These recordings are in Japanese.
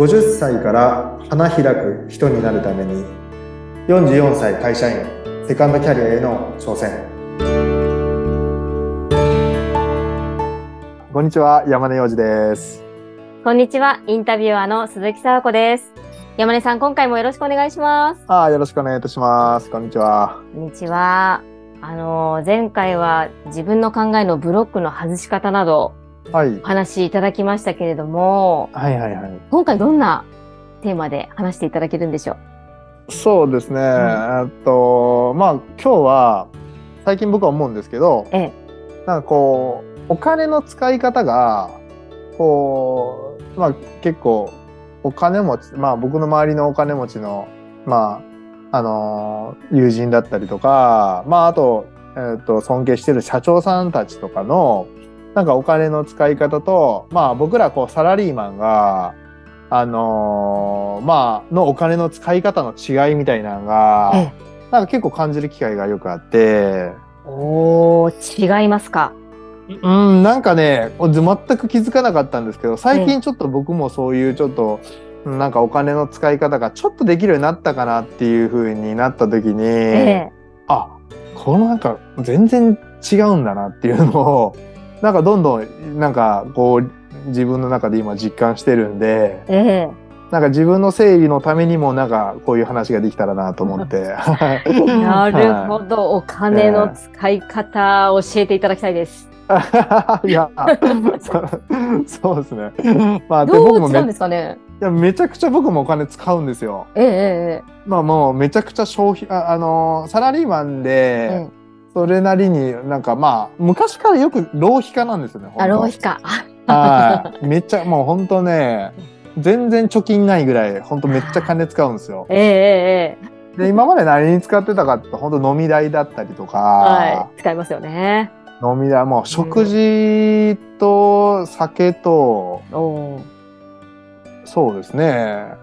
50歳から花開く人になるために44歳会社員セカンドキャリアへの挑戦。こんにちは山根洋二です。こんにちはインタビュアーの鈴木沙子です。山根さん今回もよろしくお願いします。あよろしくお願いいたします。こんにちは。こんにちは。あの前回は自分の考えのブロックの外し方などはい。お話しいただきましたけれども、はいはいはい。今回どんなテーマで話していただけるんでしょう？そうですね、えっとまあ今日は最近僕は思うんですけどええ。なんかこうお金の使い方がこうまあ結構お金持ちまあ僕の周りのお金持ちのまああのー友人だったりとかまああと,、えー、と尊敬してる社長さんたちとかのなんかお金の使い方とまあ僕らこうサラリーマンがあのーまあのお金の使い方の違いみたいなのが、えなんか結構感じる機会がよくあって。おー違いますか。うん、なんかね、全く気づかなかったんですけど、最近ちょっと僕もそういうちょっと、なんかお金の使い方がちょっとできるようになったかなっていう風になった時に、ええ。あ、このなんか全然違うんだなっていうのを、なんかどんどんなんかこう自分の中で今実感してるんで、えなんか自分の整理のためにもなんかこういう話ができたらなと思って。え なるほど、お金の使い方を教えていただきたいです。いや、そ そうですね。まあ、でど僕もめう違うんですかね？いやめちゃくちゃ僕もお金使うんですよ。ええええまあもうめちゃくちゃ消費あ、あのーサラリーマンええで、それなりになんかまあ昔からよく浪費家なんですよね。あ、浪費家。はい。めっちゃもう本当ね、全然貯金ないぐらい本当めっちゃ金使うんですよ。ええええで今まで何に使ってたかって本当飲み代だったりとか、はい。使いますよね。飲み代もう食事と酒と、おーそうですね。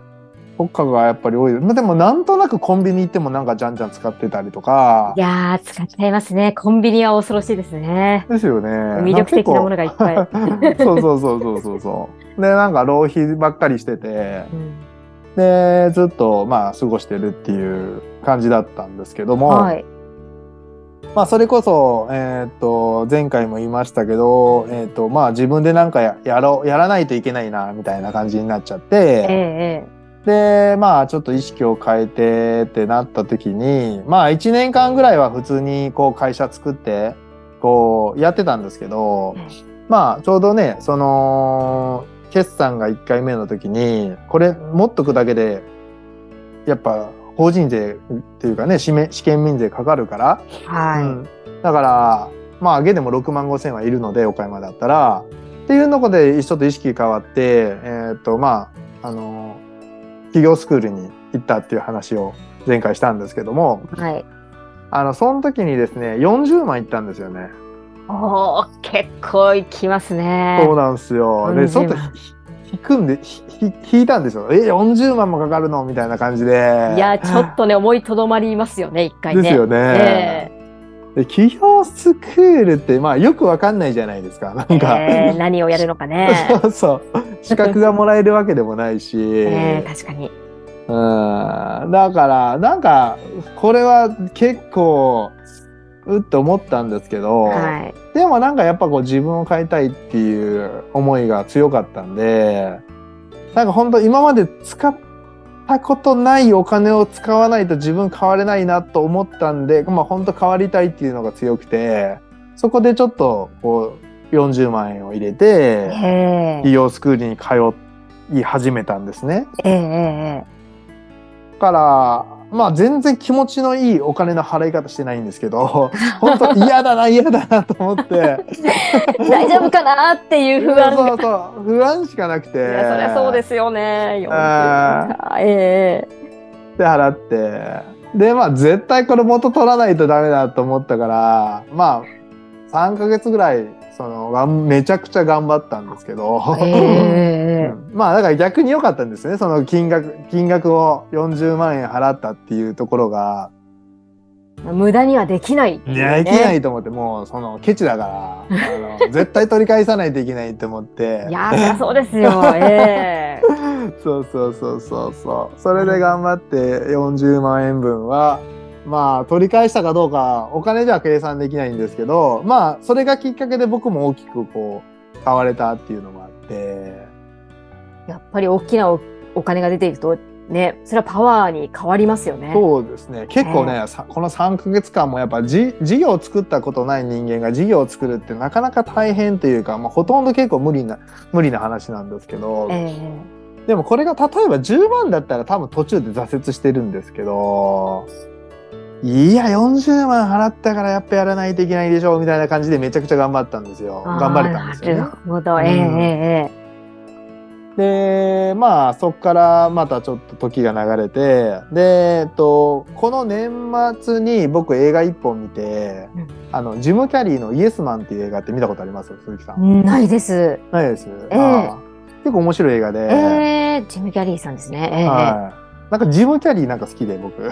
とかがやっぱり多い。まあでもなんとなくコンビニ行ってもなんかじゃんじゃん使ってたりとかい。やー、使っちゃいますね。コンビニは恐ろしいですね。ですよね。魅力的なものがいっぱい。そうそうそうそうそうそう。で、なんか浪費ばっかりしてて、うんで、ずっとまあ過ごしてるっていう感じだったんですけども、はい。まあそれこそ、えーっと、前回も言いましたけど、えーっと、まあ自分でなんかややろう、やらないといけないな、みたいな感じになっちゃって、ええで、まあちょっと意識を変えてってなった時に、まあ1年間ぐらいは普通にこう会社作って、こうやってたんですけど、うんまあちょうどね、その、決算が1回目の時に、これ持っとくだけで、やっぱ法人税っていうかね、試め試験民税かかるから、えはい。うんだから、まあ、上げでも6万5千はいるので、岡山だったら。っていうので、ちょっと意識変わって、えっ、と、まあ、あの、企業スクールに行ったっていう話を前回したんですけども、はい。あの、その時にですね、40万行ったんですよね。おー、結構いきますね。そうなんですよ。で、40ちょっとひ引くんで、引いたんですよ。え、40万もかかるの？みたいな感じで。いや、ちょっとね、思いとどまりますよね、一回ね。ですよね。えで企業スクールって、まあ、よくわかんないじゃないですか。なんえか。ええ何をやるのかね。そうそう。資格がもらえるわけでもないし。ええ確かに。うん。だから、なんか、これは結構、うって思ったんですけど、はい。でもなんかやっぱこう自分を変えたいっていう思いが強かったんで、なんか本当今まで使ったことないお金を使わないと自分変われないなと思ったんで、まあ本当変わりたいっていうのが強くて、そこでちょっとこう40万円を入れて、ええ企業スクールに通い始めたんですね。えええだから、まあ全然気持ちのいいお金の払い方してないんですけど、本当嫌だな嫌だなと思って。え 大丈夫かなっていう不安が。そうそう不安しかなくて。いや、そりゃそうですよね。40あかえで払って。で、まあ絶対これ元取らないとダメだと思ったから、まあ3ヶ月ぐらい、その、がんめちゃくちゃ頑張ったんですけど。えええうんまあだから逆に良かったんですね。その金額、金額を40万円払ったっていうところが、無駄にはできないね、できないと思って、もう、その、ケチだから、あの、絶対取り返さないといけないって思ってい。やー、そうですよ。ええそうそうそうそうそう。それで頑張って40万円分は、まあ、取り返したかどうか、お金では計算できないんですけど、まあ、それがきっかけで僕も大きくこう、変われたっていうのもあって、やっぱり大きなおお金が出ていくと、ね、それはパワーに変わりますよね。そうですね。結構ね、さこの3ヶ月間もやっぱじ事業を作ったことない人間が事業を作るってなかなか大変というか、まあ、ほとんど結構無理な、無理な話なんですけど、えでもこれが例えば10万だったら多分途中で挫折してるんですけど、いや、40万払ったからやっぱやらないといけないでしょ、みたいな感じでめちゃくちゃ頑張ったんですよ。え頑張れたんですよねな。るほど。ええうんええで、まあ、そこからまたちょっと時が流れて、で、えっと、この年末に僕映画一本見て、うんあの、ジム・キャリーのイエスマンっていう映画って見たことあります？鈴木さん。ええないです。ないです。え結構面白い映画で、ええジム・キャリーさんですね。ええはい。なんかジム・キャリーなんか好きで僕。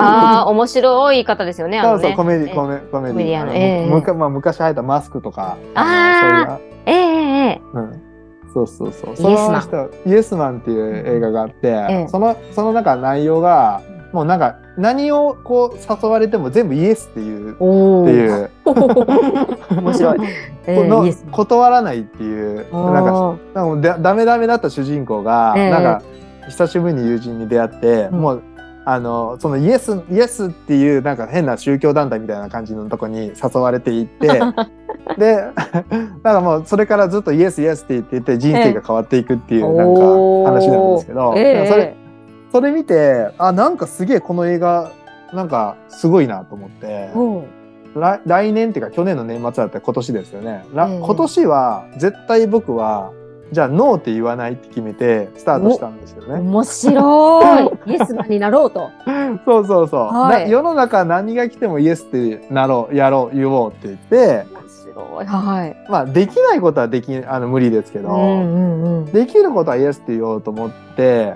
ああ、面白い方ですよね。あのねそうそう、コメディ、ええ。コメコメディ。アンええ。むかまあ、昔流行ったマスクとか、あええええそういう、うん。そうそうそう。イエスマン。その人、イエスマンっていう映画があって、えその、その中内容が、もうなんか、何をこう誘われても全部イエスっていう、っ。ていう、面白い。ええの断らないっていう、なんか、おー。なんかだダメダメだった主人公が、ええ。なんか久しぶりに友人に出会って、うん。もうあのそのイエスイエスっていうなんか変な宗教団体みたいな感じのとこに誘われていって でなんかもうそれからずっとイエスイエスって言っていて人生が変わっていくっていうなんか話なんですけど、ええ。でもそれそれ見てあなんかすげえこの映画なんかすごいなと思って。来来年っていうか去年の年末だったら今年ですよね。らええ。今年は絶対僕はじゃあノーって言わないって決めてスタートしたんですよね。面白い。イエスマンになろうと。そうそうそう、はいな世の中何が来てもイエスってなろうやろう言おうって言って面白い。はい。まあできないことはできあの無理ですけど、うんうんうん。できることはイエスって言おうと思って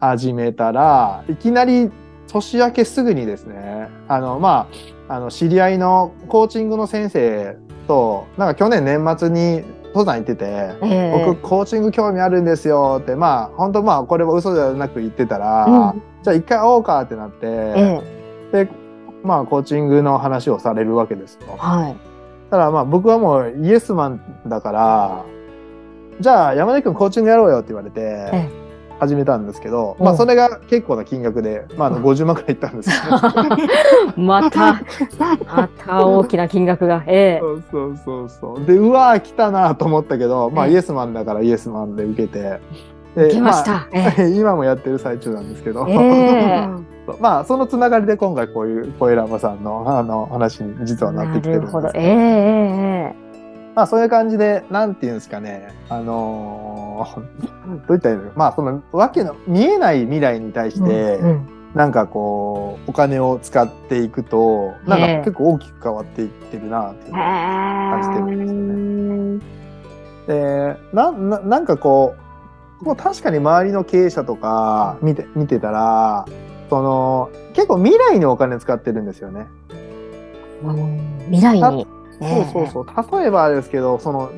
始めたらいきなり年明けすぐにですねあのまああの知り合いのコーチングの先生となんか去年年末に登山行ってて、ええ僕コーチング興味あるんですよってまあ本当まあこれは嘘じゃなく言ってたら、うんじゃあ一回会おうかってなって、ええでまあコーチングの話をされるわけですよ。はい。ただまあ僕はもうイエスマンだから、じゃあ山根君コーチングやろうよって言われてえ、始めたんですけど、うん。まあそれが結構な金額で、まああのうん。50万くらいいったんですよ、また、また大きな金額が。ええ。そうそうそうそう。で、うわー来たなと思ったけど、まあええ。イエスマンだからイエスマンで受けて。で受けましまた。えあ 今もやってる最中なんですけど、ええ。まあそのつながりで今回こういう小ラマさんのあの話に実はなってきてるんですなるほど。ええええ。まあそういう感じで、なんていうんですかね、あのー どういったまあそのわけの見えない未来に対して、うんうんなんかこう、お金を使っていくと、なんかええ結構大きく変わっていってるなっていうのを感じてるんですよね。でなななんかこうもう確かに周りの経営者とか見て見てたらその結構未来にお金使ってるんですよね。うん未来に。そうそうそう例えばですけどその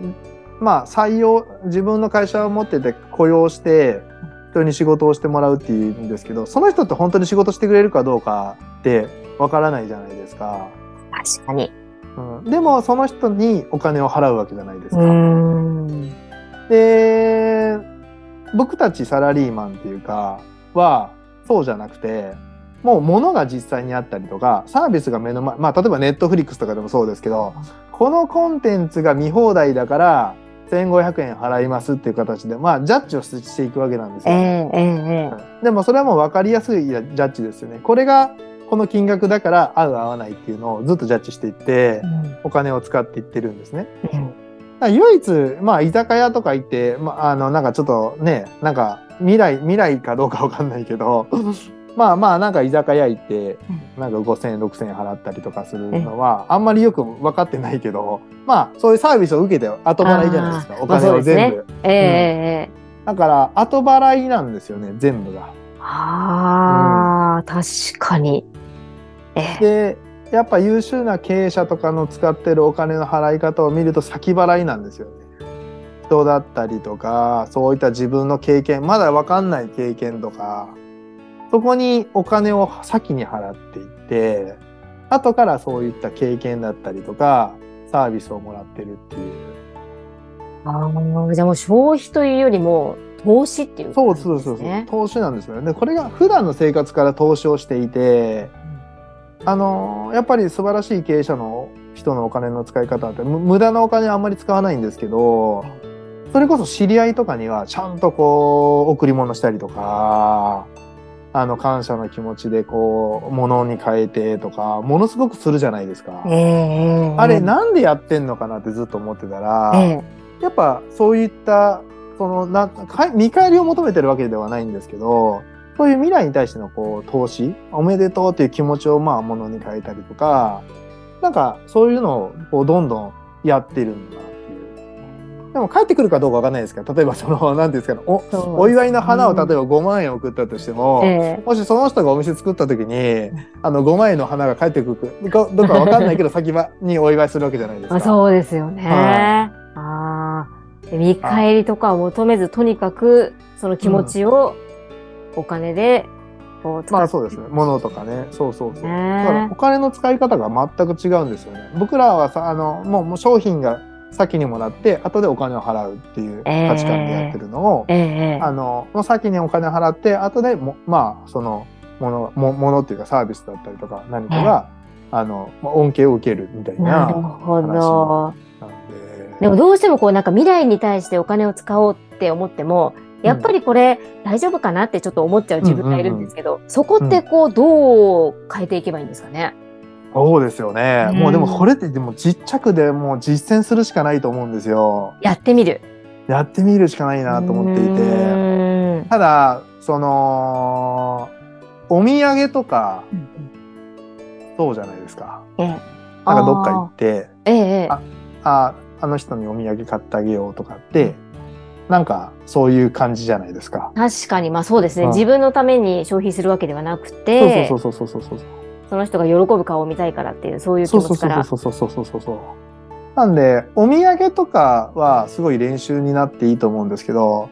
まあ採用自分の会社を持ってて雇用して人に仕事をしてもらうっていうんですけどその人って本当に仕事してくれるかどうかってわからないじゃないですか。確かに。うん、でもその人にお金を払うわけじゃないですうか。ん。で僕たちサラリーマンっていうかはそうじゃなくてもう物が実際にあったりとかサービスが目の前まあ例えばネットフリックスとかでもそうですけどこのコンテンツが見放題だから1500円払いますっていう形でまあジャッジをしていくわけなんですよ。ええええでもそれはもう分かりやすいジャッジですよね。これがこの金額だから合う合わないっていうのをずっとジャッジしていってお金を使っていってるんですね。うん唯一、まあ、居酒屋とか行って、まあ、あの、なんかちょっとね、なんか、未来、未来かどうかわかんないけど、まあまあ、なんか居酒屋行って、なんか5000円、6000円払ったりとかするのは、あんまりよく分かってないけど、まあ、そういうサービスを受けて後払いじゃないですか、お金を全部。まあそうええええだから、後払いなんですよね、全部が。ああ、確かに。えええでやっぱ優秀な経営者とかの使ってるお金の払い方を見ると先払いなんですよね。人だったりとかそういった自分の経験まだ分かんない経験とかそこにお金を先に払っていって後からそういった経験だったりとかサービスをもらってるっていう。ああ、じゃあもう消費というよりも投資っていうそうそうそうそう。投資なんですよね。でこれが普段の生活から投資をしていて、あのやっぱり素晴らしい経営者の人のお金の使い方ってむ無駄なお金はあんまり使わないんですけどそれこそ知り合いとかにはちゃんとこう贈り物したりとかあの感謝の気持ちでこう物に変えてとかものすごくするじゃないですか。ええあれなんでやってんのかなってずっと思ってたら、ええやっぱそういったそのなか見返りを求めてるわけではないんですけどそういう未来に対してのこう投資おめでとうっていう気持ちをまあものに変えたりとかなんかそういうのをこうどんどんやってるんだな。でも帰ってくるかどうかわかんないですけど例えばその 何ていうんですかねおそうお祝いの花を例えば5万円送ったとしても、ええもしその人がお店作った時にあの5万円の花が返ってくるかどうかわかんないけど 先場にお祝いするわけじゃないですか。あそうですよね。はああ。で見返りとかを求めず、とにかくその気持ちをお金でこう使まあそうですね。物とかね。そうそうそう。だねからお金の使い方が全く違うんですよね。僕らはさ、あの、もうもう商品が先にもらって、後でお金を払うっていうえー価値観でやってるのを、ええええあの、もう先にお金払って、後でも、まあ、その、もの、もものっていうかサービスだったりとか何かが、あの、まあ恩恵を受けるみたいなな。るほど。なんで。でもどうしてもこうなんか未来に対してお金を使おうって思っても、やっぱりこれ大丈夫かなってちょっと思っちゃう自分がいるんですけど、そこってこうどう変えていけばいいんですかね？そうですよね。うんもうでもこれってでも実着でもう実践するしかないと思うんですよ。やってみる。やってみるしかないなと思っていて。て。ただそのお土産とかそうじゃないですかええなんかどっか行ってええええあああの人にお土産買ってあげようとかってなんかそういう感じじゃないですか。確かにまあそうですね、うん自分のために消費するわけではなくてそうそうそうそうそうそうその人が喜ぶ顔を見たいからっていうそういう気そうそう持ちからそうそうそうそうそうそうなんでお土産とかはすごい練習になっていいと思うんですけど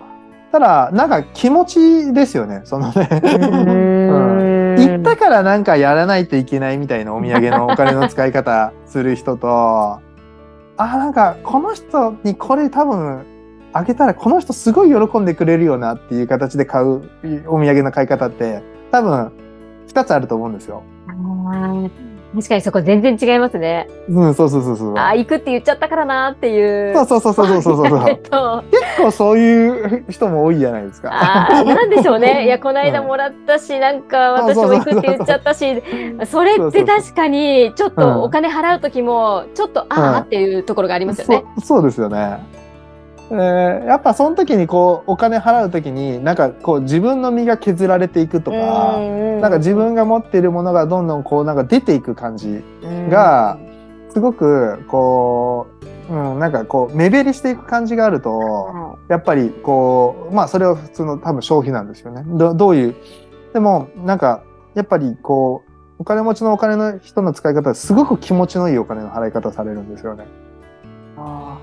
ただなんか気持ちですよねそのね。うーん行ったからなんかやらないといけないみたいなお土産のお金の使い方する人とあなんかこの人にこれ多分あげたらこの人すごい喜んでくれるよなっていう形で買うお土産の買い方って多分2つあると思うんですよ。確かにそこ全然違いますね。うん、そうそうそうそう。あー行くって言っちゃったからなっていう。そうそうそうそうそうそうそう。えっと結構そういう人も多いじゃないですか。あーなんでしょうね。いや、この間もらったし、なんか私も行くって言っちゃったし、それって確かに、ちょっとお金払う時も、ちょっと、ああっていうところがありますよね。そうですよね。えーやっぱその時にこうお金払う時になんかこう自分の身が削られていくとか、ななんか自分が持っているものがどんどんこうなんか出ていく感じがすごくこう、うん、なんかこう目減りしていく感じがあるとやっぱりこうまあそれは普通の多分消費なんですよね。どどういう？でもなんかやっぱりこうお金持ちのお金の人の使い方はすごく気持ちのいいお金の払い方されるんですよね。あ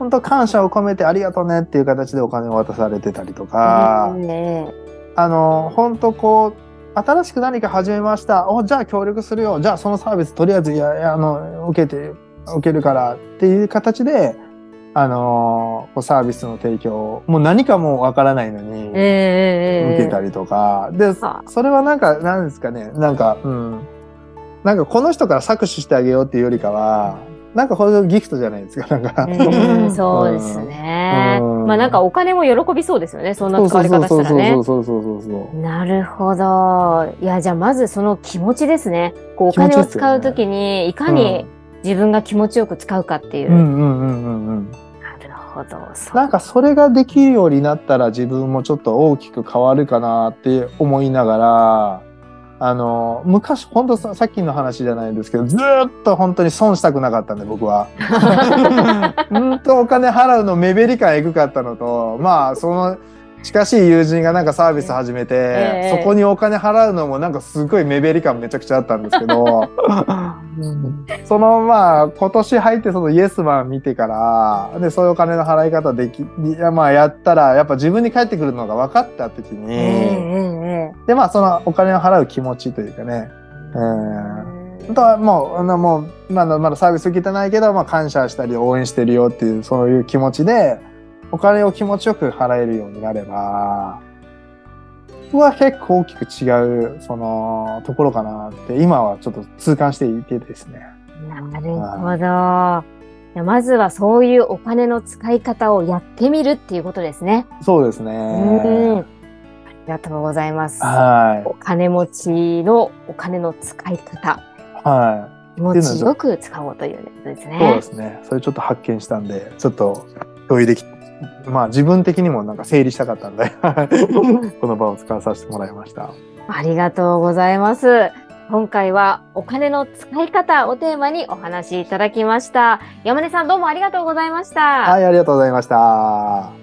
本当感謝を込めてありがとうねっていう形でお金を渡されてたりとーか、ねあの本当こう新しく何か始めました。おじゃあ協力するよ。じゃあそのサービスとりあえずいやいやあの受けて受けるからっていう形であのこうサービスの提供をもう何かもうわからないのに受けたりとか、ではそれはなんかなんですかね。なんかうん。なんかこの人から搾取してあげようっていうよりかはなんかこれギフトじゃないですかなんか。うん そうですね。うんまあなんかお金も喜びそうですよね。そんな使われ方したらねそう。そうそうそうそう。なるほど。いや、じゃあまずその気持ちですね。こうお金を使うときに、いかに自分が気持ちよく使うかっていう。うんうんうんうんうん。なるほど。なんかそれができるようになったら自分もちょっと大きく変わるかなって思いながら、あの、昔、本当ささっきの話じゃないですけど、ずーっと本当に損したくなかったんで、僕は。本当お金払うの目減り感エグかったのと、まあ、その、近しい友人がなんかサービス始めて、ええ。そこにお金払うのもなんかすごい目減り感めちゃくちゃあったんですけどそのまあ今年入ってそのイエスマン見てからでそういうお金の払い方できいやまあやったらやっぱ自分に返ってくるのが分かった時に、えええでまあそのお金を払う気持ちというかね、うん、え本当はもうあのもうまだまだサービス受けてないけど、まあ、感謝したり応援してるよっていうそういう気持ちでお金を気持ちよく払えるようになれば僕は結構大きく違うそのところかなって今はちょっと痛感していてですね。なるほど。じゃあまずはそういうお金の使い方をやってみるっていうことですね。そうですうん。ね。ありがとうございます。はお金持ちのお金の使い方、い。は気持ちよく使おうということですい。そうねで。すね。それちょっと発見したんで、ちょっと共有でき、まあ自分的にもなんか整理したかったんで、この場を使わさせてもらいました。ありがとうございます。今回はお金の使い方をテーマにお話しいただきました。山根さんどうもありがとうございました。はい、ありがとうございました。